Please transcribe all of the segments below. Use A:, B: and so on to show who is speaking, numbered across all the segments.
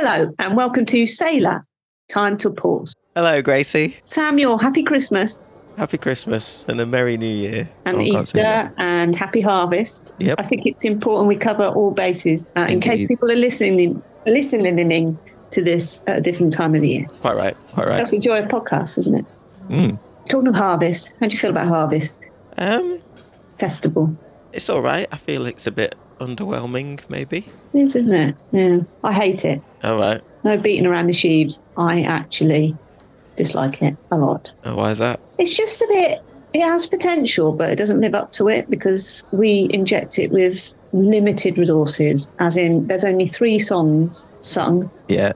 A: Hello, and welcome to Selah Time to Pause.
B: Hello, Gracie.
A: Samuel, happy Christmas
B: Happy Christmas and a Merry New Year.
A: and
B: Oh, I can't say that.
A: Easter and happy harvest.
B: Yep.
A: I think it's important we cover all bases uh, in case people are listening listening to this at a different time of the year.
B: Quite right. Quite right.
A: That's the joy of podcasts, isn't it?
B: Mm.
A: Talking of harvest, how do you feel about harvest
B: Um,
A: festival?
B: it's all right. I feel it's a bit underwhelming, maybe.
A: It is, isn't it? Yeah, I hate it.
B: All right.
A: No beating around the sheaves. I actually dislike it a lot.
B: Oh, why is that?
A: It's just a bit. It has potential, but it doesn't live up to it because we inject it with limited resources. As in, there's only three songs sung.
B: Yeah.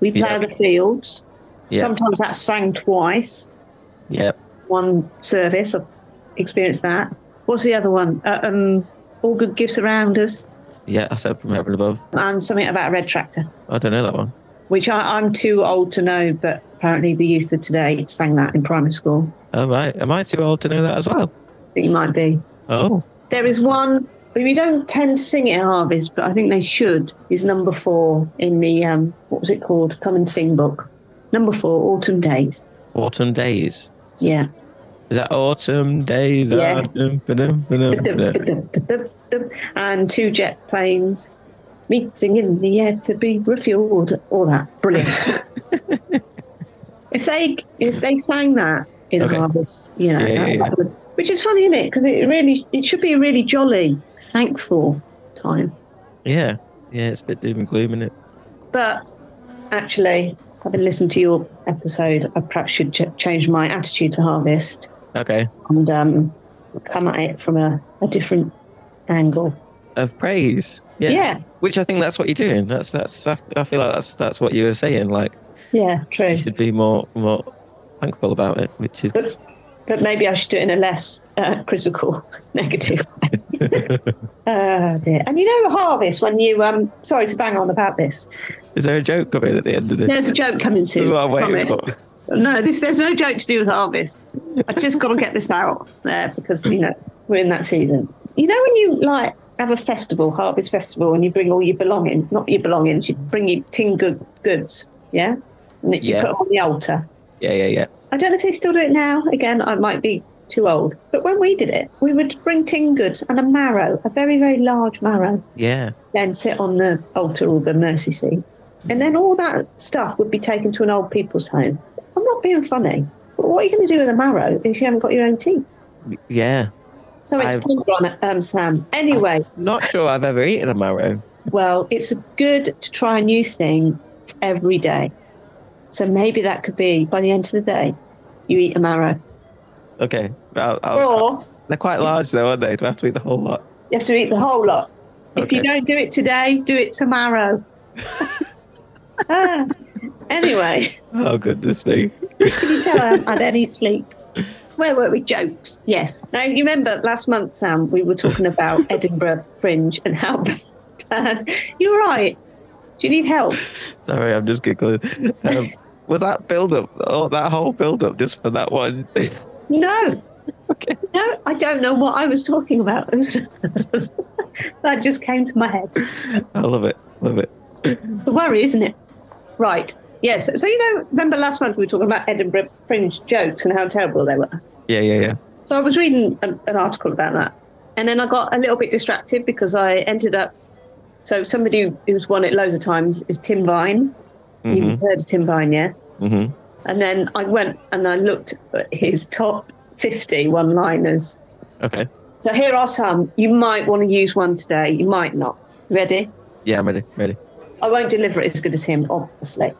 A: We plough
B: Yeah.
A: the fields.
B: Yeah.
A: Sometimes that's sang twice.
B: Yeah.
A: One service, I've experienced that. What's the other one? Uh, um, all good gifts around us,
B: Yeah. I said from heaven above.
A: and something about a red tractor,
B: I don't know that one.
A: which I, I'm too old to know, but apparently the youth of today sang that in primary school.
B: Oh, right. Am I too old to know that as well?
A: You might be.
B: Oh.
A: There is one. We don't tend to sing it at Harvest, but I think they should. Is number four in the um, what was it called? Come and sing book. Number four, Autumn Days.
B: Autumn Days.
A: Yeah.
B: Is that Autumn Days?
A: Yes.
B: Autumn, ba-dum, ba-dum, ba-dum.
A: and two jet planes meeting in the air to be refueled. All that brilliant. if they if they sang that in
B: Okay.
A: Harvest, you know,
B: Yeah, yeah,
A: that-
B: yeah.
A: that would- which is funny, isn't it? Because it really it should be a really jolly, thankful time.
B: Yeah. Yeah, it's a bit doom and gloom, isn't it?
A: But actually, having listened to your episode, I perhaps should ch- change my attitude to Harvest
B: Okay.
A: and um, come at it from a, a different angle.
B: Of praise. Yeah.
A: Yeah,
B: Which I think that's what you're doing. That's that's. I feel like that's that's what you were saying. Like
A: yeah, true.
B: you should be more more thankful about it, which is
A: But, but maybe I should do it in a less uh, critical, negative way. oh dear. And you know, Harvest, when you, um, sorry to bang on about this,
B: Is there a joke coming at the end of this?
A: there's a joke coming
B: That's
A: soon.
B: what I'm waiting for.
A: No, this, there's no joke to do with Harvest. I've just got to get this out there because, you know, we're in that season. You know, when you like have a festival, Harvest Festival, and you bring all your belongings, not your belongings, you bring your tin good, goods, yeah? And that you
B: Yeah.
A: put on the altar.
B: Yeah, yeah, yeah.
A: I don't know if they still do it now. Again, I might be too old. But when we did it, we would bring tin goods and a marrow, a very, very large marrow,
B: Yeah.
A: then sit on the altar or the mercy seat. And then all that stuff would be taken to an old people's home. I'm not being funny. But what are you going to do with a marrow if you haven't got your own teeth?
B: Yeah.
A: So it's it, um, Sam. Anyway,
B: Not sure I've ever eaten a marrow.
A: well, it's good to try a new thing every day. So maybe that could be by the end of the day, you eat a marrow.
B: Okay. I'll, I'll,
A: Or
B: they're quite large though, aren't they? Do I have to eat the whole lot?
A: You have to eat the whole lot. If you don't do it today, do it tomorrow. Ah, anyway,
B: Oh goodness me.
A: can you tell I haven't had any sleep? Where were we? Jokes. Yes. Now, you remember last month, Sam, we were talking about Edinburgh Fringe and how bad. You're right. Do you need help?
B: Sorry, I'm just giggling. Um, was that build up? Oh, that whole build up just for that one?
A: No.
B: okay.
A: No, I don't know what I was talking about. that just came to my head.
B: I love it. Love it.
A: the worry, isn't it? Right. Yes. So you know, remember last month we were talking about Edinburgh Fringe jokes and how terrible they were.
B: Yeah, yeah, yeah.
A: So I was reading an, an article about that, and then I got a little bit distracted because I ended up. So somebody who's won it loads of times is Tim Vine. You've heard of Tim Vine, yeah?
B: Mm-hmm.
A: And then I went and I looked at his top 50 one-liners.
B: Okay.
A: So here are some. You might want to use one today. You might not. Ready?
B: Yeah, I'm ready. Ready.
A: I won't deliver it as good as him, obviously.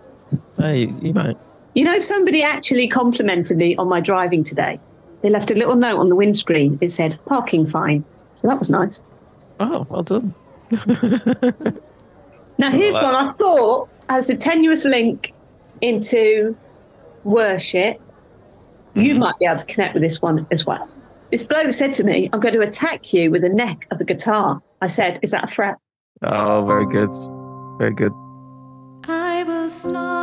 B: Oh, you, you might.
A: You know, somebody actually complimented me on my driving today. They left a little note on the windscreen. It said, parking fine. So that was nice.
B: Oh, well done.
A: Now, here's
B: Well,
A: one I thought has a tenuous link into worship. You mm-hmm. might be able to connect with this one as well. This bloke said to me, I'm going to attack you with the neck of the guitar. I said, Is that a threat?
B: Oh, very good. Very good.
C: I will stop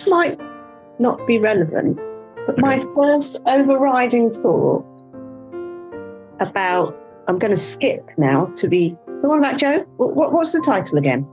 A: this might not be relevant, but my first overriding thought about I'm going to skip now to the the one about Job. What, what- what's the title again?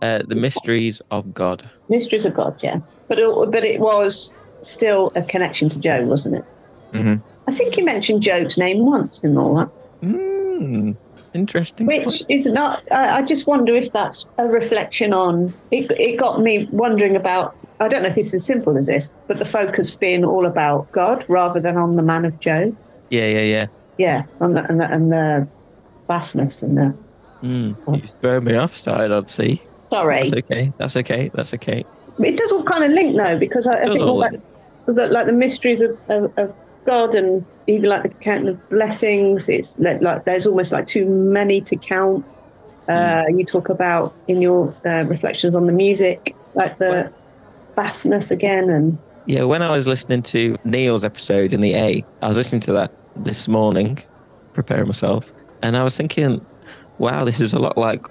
B: Uh, the mysteries of God.
A: Mysteries of God. Yeah, but it, but it was still a connection to Job, wasn't it?
B: Mhm.
A: I think you mentioned Job's name once in all that.
B: Mm, interesting.
A: Which is not. I, I just wonder if that's a reflection on. It, it got me wondering about. I don't know if it's as simple as this, but the focus being all about God rather than on the man of Job.
B: Yeah, yeah, yeah.
A: Yeah, and the, and the, and the vastness and the.
B: Mm, you throw me off, started on C.
A: Sorry,
B: That's okay. That's okay. That's okay.
A: it does all kind of link though because I, I think
B: all
A: that, that, like the mysteries of, of, of God and even like the count of blessings. It's like, like there's almost like too many to count. Uh, You talk about in your uh, reflections on the music, like the vastness again, and
B: Yeah, when I was listening to Neil's episode in the A, I was listening to that this morning, preparing myself, and I was thinking, wow, this is a lot like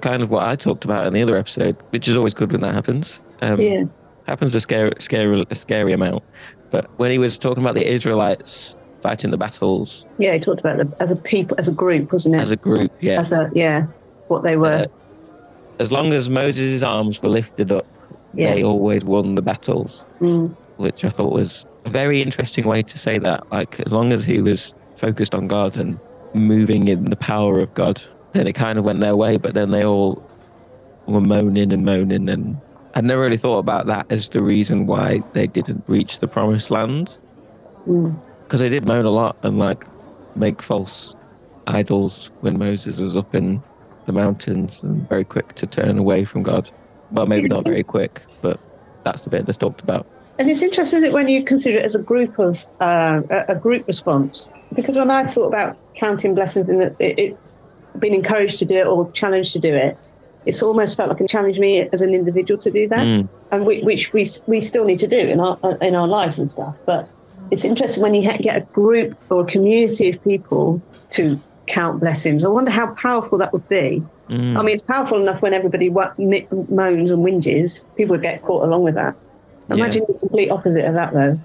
B: kind of what I talked about in the other episode, which is always good when that happens. Um,
A: yeah,
B: Happens a scary, scary, a scary amount. But when he was talking about the Israelites fighting the battles
A: yeah. He talked about them as a people, as a group, wasn't it?
B: as a group, yeah,
A: As a- yeah, what they were.
B: Uh, as long as Moses' arms were lifted up,
A: Yeah.
B: they always won the battles.
A: Mm.
B: which I thought was a very interesting way to say that. Like, as long as he was focused on God and moving in the power of God, then it kind of went their way. But then they all were moaning and moaning, and I'd never really thought about that as the reason why they didn't reach the promised land.
A: Mm.
B: Because they did moan a lot and like make false idols when Moses was up in the mountains and very quick to turn away from God. Well, maybe not very quick, but that's the bit that's talked about.
A: And it's interesting that when you consider it as a group of uh, a, group response, because when I thought about counting blessings and that it, it being encouraged to do it or challenged to do it, it's almost felt like it challenged me as an individual to do that,
B: Mm.
A: and we, which we we still need to do in our in our lives and stuff. But it's interesting when you get a group or a community of people to count blessings. I wonder how powerful that would be.
B: Mm.
A: I mean, it's powerful enough when everybody mi- moans and whinges. People would get caught along with that. Imagine the complete opposite of that, though,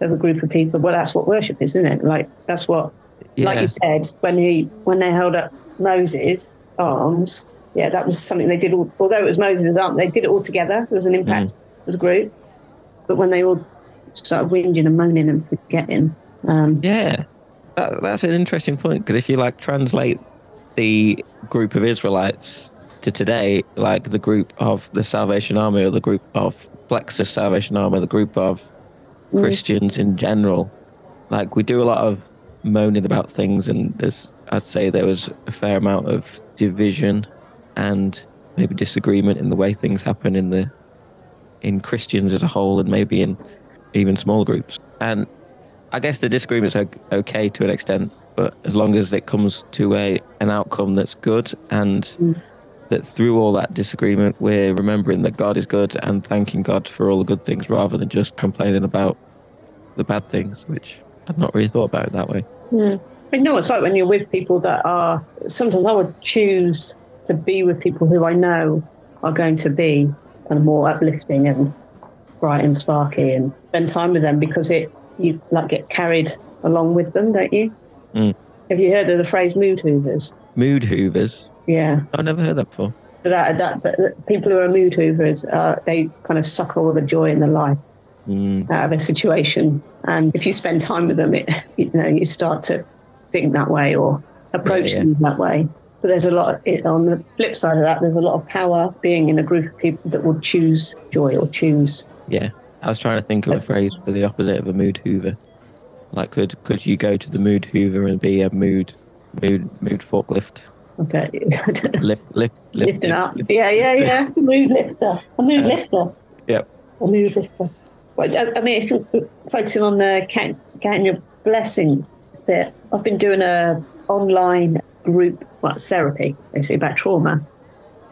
A: of a group of people. Well, that's what worship is, isn't it? Like that's what, like you said, when he when they held up Moses' arms, yeah, that was something they did. All, although it was Moses' arm, they did it all together. There was an impact as a group. But when they all started whinging and moaning and forgetting, um,
B: Yeah, that, that's an interesting point because if you like translate the group of Israelites to today, like the group of the Salvation Army or the group of Plexus Salvation Army, the group of mm. Christians in general, like we do a lot of moaning about things, and there's I'd say there was a fair amount of division and maybe disagreement in the way things happen in the in Christians as a whole, and maybe in even small groups. And I guess the disagreement's are okay to an extent, but as long as it comes to a an outcome that's good and mm. that through all that disagreement we're remembering that God is good and thanking God for all the good things rather than just complaining about the bad things, which I've not really thought about it that way.
A: Yeah. I know it's like when you're with people that are. Sometimes I would choose to be with people who I know are going to be kind of more uplifting and bright and sparky, and spend time with them because it you like get carried along with them, don't you?
B: Mm.
A: Have you heard of the phrase mood hoovers?
B: Mood hoovers.
A: Yeah.
B: I've never heard that before.
A: That, that, that people who are mood hoovers, uh, they kind of suck all the joy in the life
B: Mm,
A: out of a situation. And if you spend time with them, it, you know, you start to think that way or approach
B: Yeah, yeah.
A: things that way. But there's a lot, it, on the flip side of that, there's a lot of power being in a group of people that will choose joy or choose.
B: yeah. I was trying to think of a phrase for the opposite of a mood hoover. Like could could you go to the mood hoover and be a mood mood mood forklift?
A: Okay.
B: Lift lift lift
A: Lifting
B: lift,
A: up.
B: lift.
A: Yeah, yeah, yeah. mood lifter. A mood
B: Uh,
A: lifter.
B: Yep.
A: A mood lifter. Well, I I mean, if you're focusing on the count, counting your blessing bit, I've been doing a online group well, therapy, basically about trauma.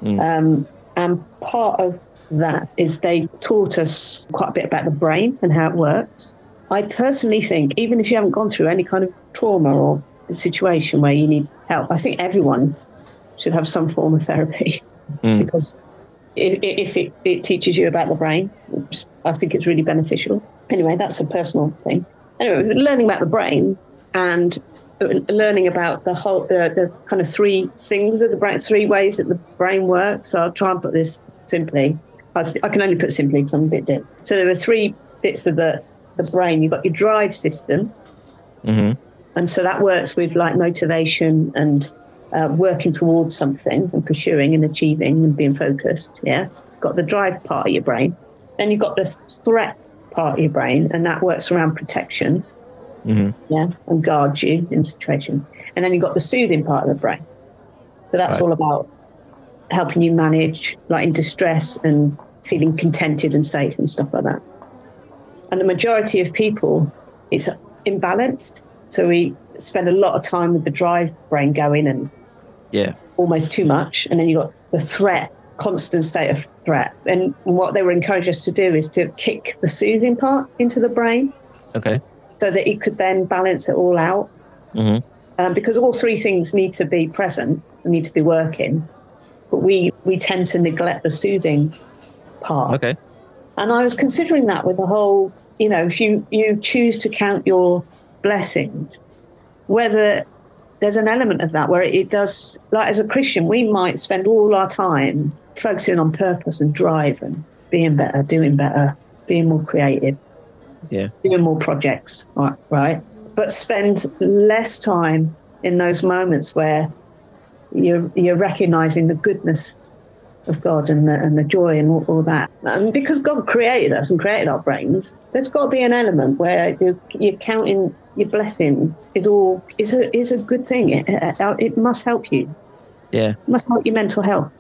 B: Mm.
A: Um, and part of that is they taught us quite a bit about the brain and how it works. I personally think, even if you haven't gone through any kind of trauma or situation where you need help, I think everyone should have some form of therapy
B: Mm.
A: because if, if it, it teaches you about the brain, I think it's really beneficial. Anyway, that's a personal thing. Anyway, learning about the brain and learning about the whole, the, the kind of three things of the brain, three ways that the brain works. So I'll try and put this simply. I, I can only put simply because I'm a bit dead. So there are three bits of the, the brain. You've got your drive system.
B: Mm-hmm.
A: And so that works with like motivation and uh, working towards something and pursuing and achieving and being focused. Yeah. Got the drive part of your brain. Then you've got the threat part of your brain, and that works around protection.
B: Mhm.
A: Yeah. And guards you in situation. And then you've got the soothing part of the brain. So that's
B: Right.
A: all about helping you manage like in distress and feeling contented and safe and stuff like that. And the majority of people, it's imbalanced. So we spend a lot of time with the drive brain going and
B: Yeah.
A: almost too much. And then you've got the threat, constant state of threat. And what they were encouraged us to do is to kick the soothing part into the brain
B: Okay.
A: so that it could then balance it all out.
B: Mhm.
A: Um, because all three things need to be present and need to be working. But we, we tend to neglect the soothing part.
B: Okay.
A: And I was considering that with the whole, you know, if you, you choose to count your blessings, whether there's an element of that where it does, like as a Christian, we might spend all our time focusing on purpose and drive and being better, doing better, being more creative,
B: Yeah.
A: doing more projects, right? right? But spend less time in those moments where you're, you're recognizing the goodness of God and the, and the joy and all, all that. And because God created us and created our brains, there's got to be an element where you're, you're counting your blessing is all is a is a good thing. It, it, it must help you.
B: Yeah.
A: It must help your mental health.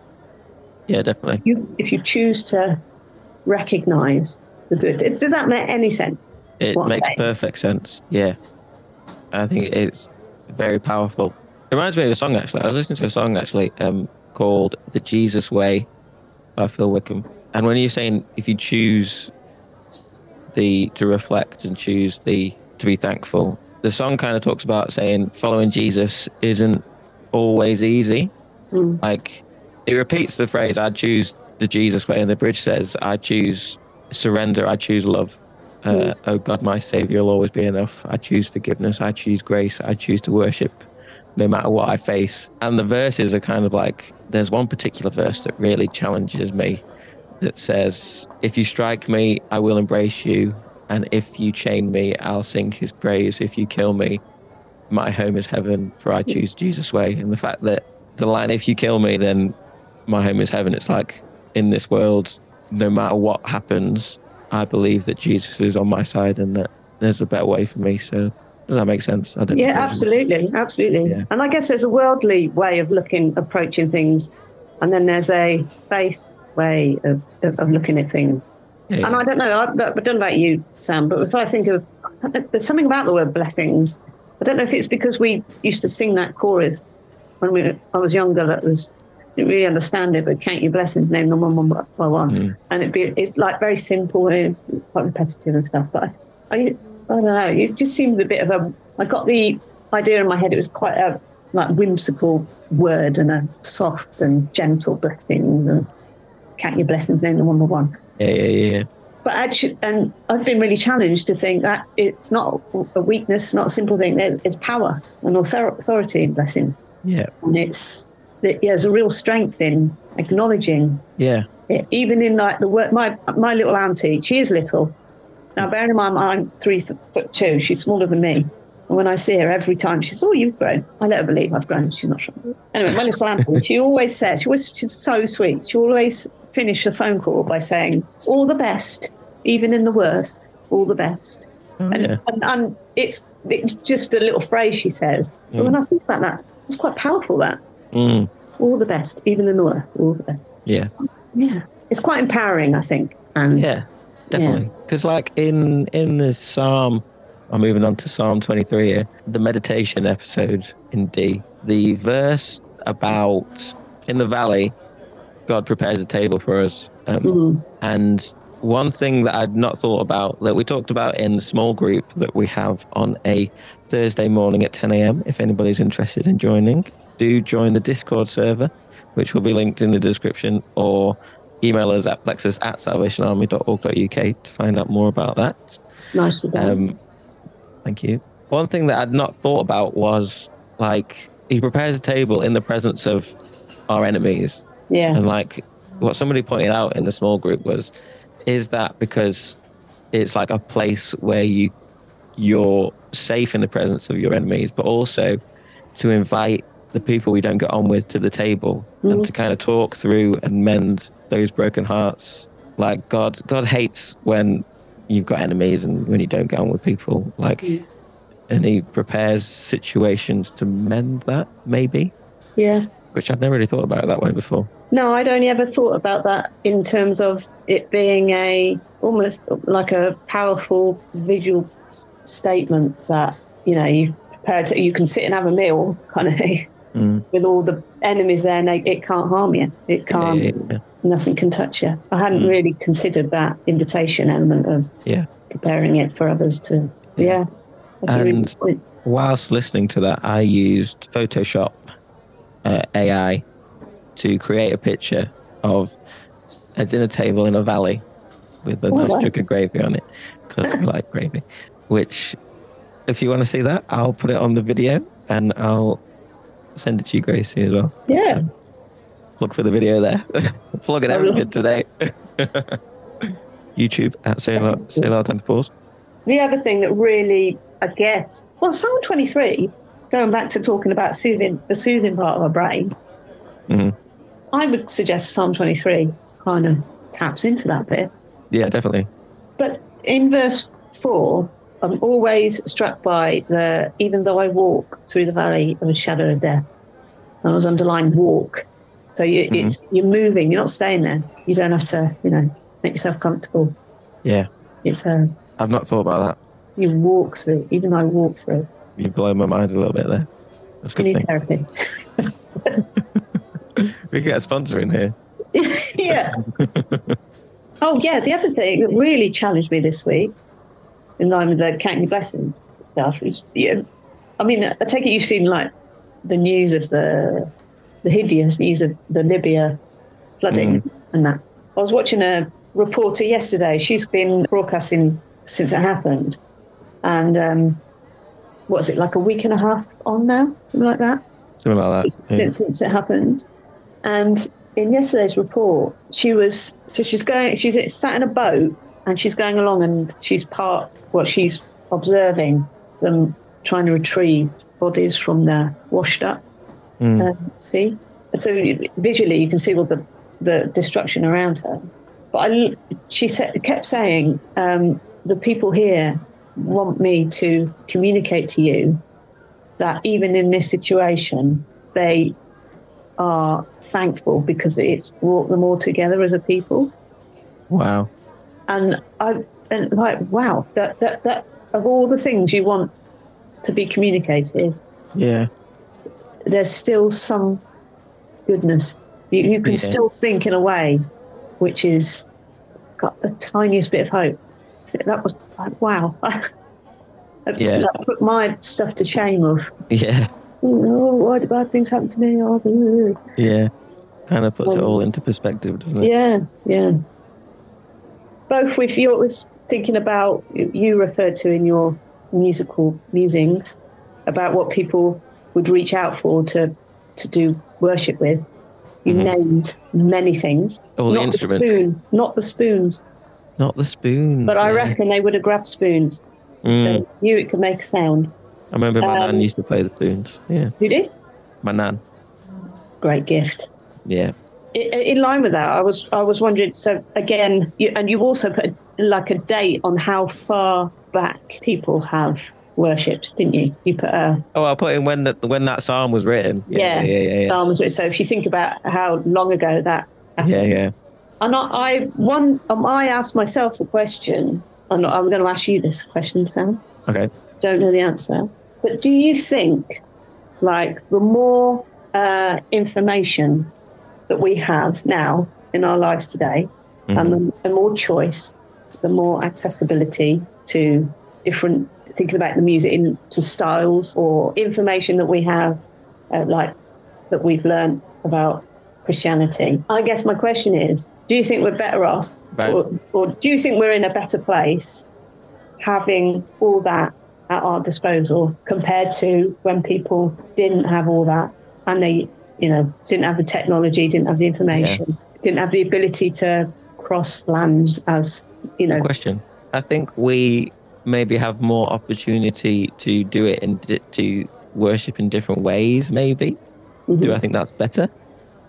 B: Yeah. Definitely.
A: You if you choose to recognize the good. Does that make any sense?
B: It makes perfect sense. Yeah. I think it's very powerful. It reminds me of a song actually. I was listening to a song actually um, called "The Jesus Way" by Phil Wickham. And when you're saying if you choose the to reflect and choose the to be thankful, the song kind of talks about saying following Jesus isn't always easy.
A: Mm.
B: Like it repeats the phrase "I choose the Jesus way," and the bridge says "I choose surrender. I choose love." Uh, oh God, my Savior will always be enough. I choose forgiveness. I choose grace. I choose to worship no matter what I face. And the verses are kind of like there's one particular verse that really challenges me that says, If you strike me, I will embrace you. And if you chain me, I'll sing his praise. If you kill me, my home is heaven, for I choose Jesus' way. And the fact that the line, if you kill me, then my home is heaven, it's like in this world, no matter what happens, I believe that Jesus is on my side and that there's a better way for me. So does that make sense? I don't
A: Yeah, absolutely, absolutely.
B: Yeah.
A: And I guess there's a worldly way of looking, approaching things, and then there's a faith way of, of, of looking at things.
B: Yeah,
A: And I don't know, I, I don't know about you, Sam, but if I think of, there's something about the word blessings. I don't know if it's because we used to sing that chorus when we, I was younger. That was didn't really understand it, but count your blessings, name them one one by one,
B: Mm.
A: and it'd be it's like very simple and quite repetitive and stuff. But I, I, I don't know, it just seemed a bit of a. I got the idea in my head. It was quite a like whimsical word and a soft and gentle blessing. And count your blessings, name them one by one.
B: yeah, yeah, yeah.
A: But actually, and I've been really challenged to think that it's not a weakness, not a simple thing. It's power and authority in blessing,
B: Yeah,
A: and it's that there's a real strength in acknowledging
B: yeah,
A: it, even in like the work. My my little auntie, she is little. Now, bearing in mind, I'm three foot two. She's smaller than me. And when I see her every time, she's, "Oh, you've grown." I let her believe I've grown. She's not sure. Anyway, my little she always says, she was, she's so sweet. She always finish a phone call by saying, "All the best, even in the worst. All the best."
B: Oh,
A: and,
B: yeah.
A: and, and it's it's just a little phrase she says. But when I think about that, it's quite powerful. That
B: Mm,
A: all the best, even in the worst. All the best.
B: yeah.
A: Yeah, it's quite empowering, I think. And
B: Yeah, definitely. Because like in in the Psalm, I'm moving on to Psalm 23 here, the meditation episode in D, the verse about in the valley, God prepares a table for us. Um,
A: Mm.
B: And one thing that I'd not thought about that we talked about in the small group that we have on a Thursday morning at 10 a.m. If anybody's interested in joining, do join the Discord server, which will be linked in the description, or email us at plexus at salvationarmy.org.uk to find out more about that.
A: Nicely done.
B: Um, thank you. One thing that I'd not thought about was like he prepares a table in the presence of our enemies,
A: yeah.
B: and like what somebody pointed out in the small group was, is that because it's like a place where you you're safe in the presence of your enemies, but also to invite the people we don't get on with to the table and to kind of talk through and mend those broken hearts. Like God, God hates when you've got enemies and when you don't get on with people. Like, and He prepares situations to mend that, maybe,
A: Yeah.
B: which I'd never really thought about it that way before.
A: No, I'd only ever thought about that in terms of it being a almost like a powerful visual s- statement that you know you prepare to you can sit and have a meal kind of thing with all the enemies there, and they, it can't harm you. It can't.
B: Yeah, yeah,
A: Nothing can touch you. I hadn't really considered that invitation element of
B: yeah.
A: preparing it for others to. Yeah, that's a really
B: And- Whilst listening to that, I used Photoshop uh, AI to create a picture of a dinner table in a valley with a
A: Oh,
B: nice
A: wow.
B: chunk of gravy on it because we like gravy. Which, if you want to see that, I'll put it on the video and I'll send it to you, Gracie, as well.
A: Yeah.
B: Look for the video there.
A: Will.
B: everything today. YouTube at Selah Selah Tentacles.
A: The other thing that really, I guess, well, Psalm 23, going back to talking about soothing, the soothing part of our brain,
B: Mhm.
A: I would suggest Psalm 23 kind of taps into that bit.
B: Yeah, definitely.
A: But in verse 4, I'm always struck by the, even though I walk through the valley of a shadow of death, I was underlined walk. So you, mm-hmm. it's you're moving, you're not staying there. You don't have to, you know, make yourself comfortable.
B: Yeah,
A: It's a,
B: I've not thought about that.
A: you walk through, even though I walk through.
B: You blow my mind a little bit there. That's good
A: need
B: thing.
A: therapy.
B: We can get a sponsor in here.
A: yeah. oh, yeah. The other thing that really challenged me this week, in line with the counting your blessings stuff, is yeah. I mean, I take it you've seen like the news of the the hideous news of the Libya flooding and that. I was watching a reporter yesterday. She's been broadcasting since it happened, and um, what's it like a week and a half on now, something like that
B: Something like that. Yeah.
A: since, since it happened. And in yesterday's report, she was so she's going. She's sat in a boat and she's going along, and she's part. What she's observing them trying to retrieve bodies from the washed up
B: Mm.
A: sea. So visually, you can see all the the destruction around her. But I, she said, kept saying, um, "The people here want me to communicate to you that even in this situation, they are thankful because it's brought them all together as a people.
B: Wow.
A: And I and like, wow, that that that of all the things you want to be communicated,
B: Yeah.
A: there's still some goodness. You, you can
B: Yeah.
A: still think in a way which is got the tiniest bit of hope. That was like, wow.
B: Yeah.
A: That put my stuff to shame of,
B: Yeah.
A: oh, why do bad things happen to me? Oh.
B: Yeah. Kind of puts it
A: um,
B: all into perspective, doesn't it?
A: Yeah, yeah. Both with you was thinking about you referred to in your musical musings about what people would reach out for to to do worship with. You named many things.
B: All Mm-hmm. the
A: not
B: instruments.
A: spoon, not the spoons,
B: Not the spoons.
A: but I reckon they would have grabbed spoons.
B: Mm.
A: So knew it could make a sound.
B: I remember my
A: um,
B: nan used to play the spoons. Yeah.
A: Who did?
B: My nan.
A: Great gift.
B: Yeah.
A: I- in line with that, I was I was wondering. So again, you, and you also put like a date on how far back people have worshipped, didn't you? You put a
B: Oh, I'll put in when that when that psalm was written.
A: yeah,
B: Yeah. Yeah. Yeah. Yeah.
A: Psalms. So if you think about how long ago that, happened.
B: Yeah. yeah.
A: and I, I one um, I asked myself the question. I'm, not, I'm going to ask you this question, Sam.
B: Okay.
A: Don't know the answer, but do you think like the more uh, information that we have now in our lives today, and the, the more choice, the more accessibility to different thinking about the music into styles or information that we have, uh, like that we've learned about Christianity. I guess my question is do you think we're better off,
B: Right.
A: or, or do you think we're in a better place having all that at our disposal compared to when people didn't have all that and they, you know, didn't have the technology, didn't have the information, didn't have the ability to cross lands as, you know,
B: question. I think we maybe have more opportunity to do it and to worship in different ways. Maybe. Do I think that's better?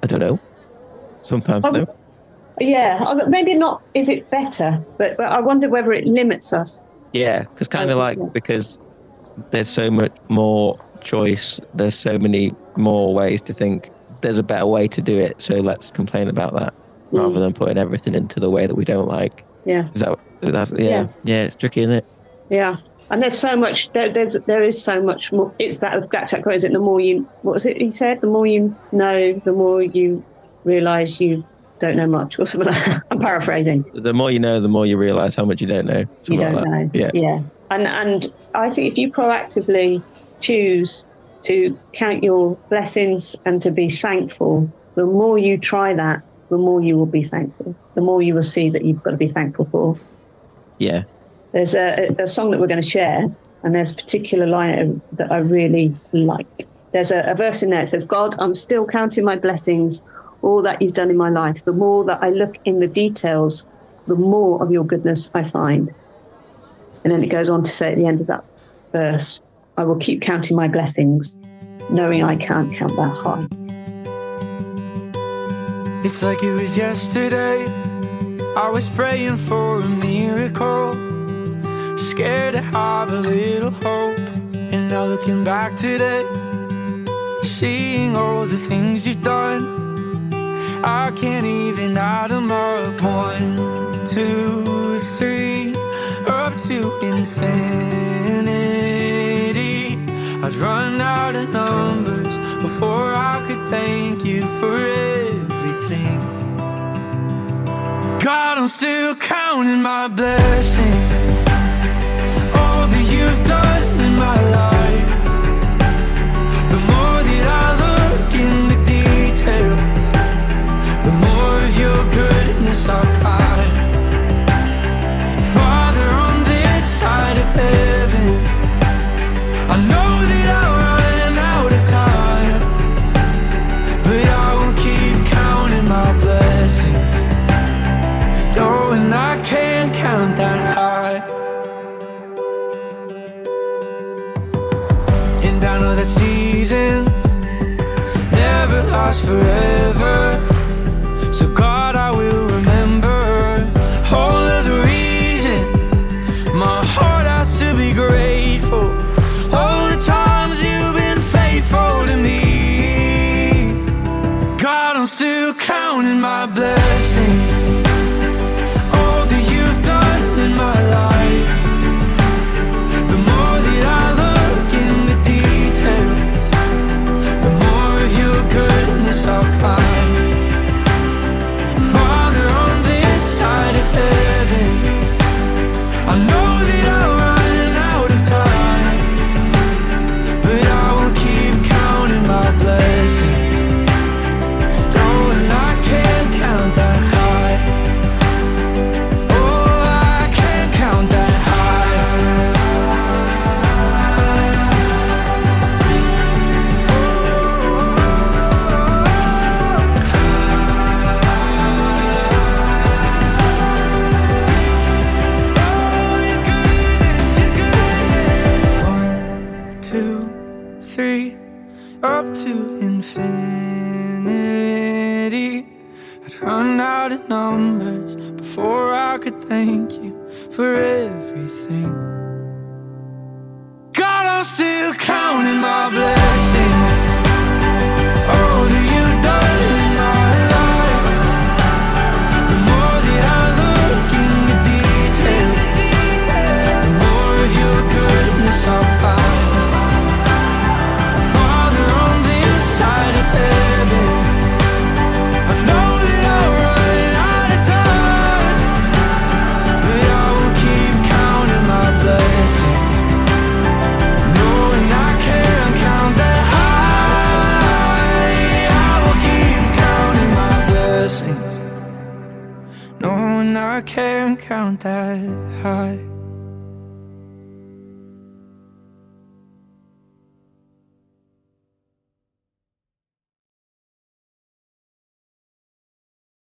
B: I don't know. Sometimes
A: Um,
B: no.
A: yeah, maybe not. Is it better? But, but I wonder whether it limits us.
B: Yeah, because kind of like because there's so much more choice. There's so many more ways to think. There's a better way to do it. So let's complain about that
A: Mm.
B: rather than putting everything into the way that we don't like.
A: Yeah.
B: Is that that's yeah
A: Yeah.
B: yeah, it's tricky, isn't it?
A: Yeah, and there's so much. There, there's there is so much more. It's that Jack Is it the more you? What was it he said? The more you know, the more you realise you don't know much. Or something. Like that. I'm paraphrasing.
B: The more you know, the more you realize how much you don't know.
A: You don't
B: like
A: know.
B: Yeah.
A: yeah. And and I think if you proactively choose to count your blessings and to be thankful, the more you try that, the more you will be thankful. The more you will see that you've got to be thankful for.
B: Yeah.
A: There's a, a song that we're going to share, and there's a particular line that I really like. There's a, a verse in there that says, God, I'm still counting my blessings, all that you've done in my life. The more that I look in the details, the more of your goodness I find. And then it goes on to say at the end of that verse, I will keep counting my blessings, knowing I can't count that high.
D: It's like it was yesterday. I was praying for a miracle. Scared to have a little hope. And now looking back today, seeing all the things you've done, I can't even add them up. One, two, three, up to infinity. Before I could thank you for everything. God, I'm still counting my blessings. And I know that seasons never last forever. So,